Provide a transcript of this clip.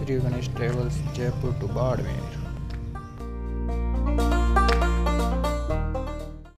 Sri Ganesh travels Jaipur to Badmer.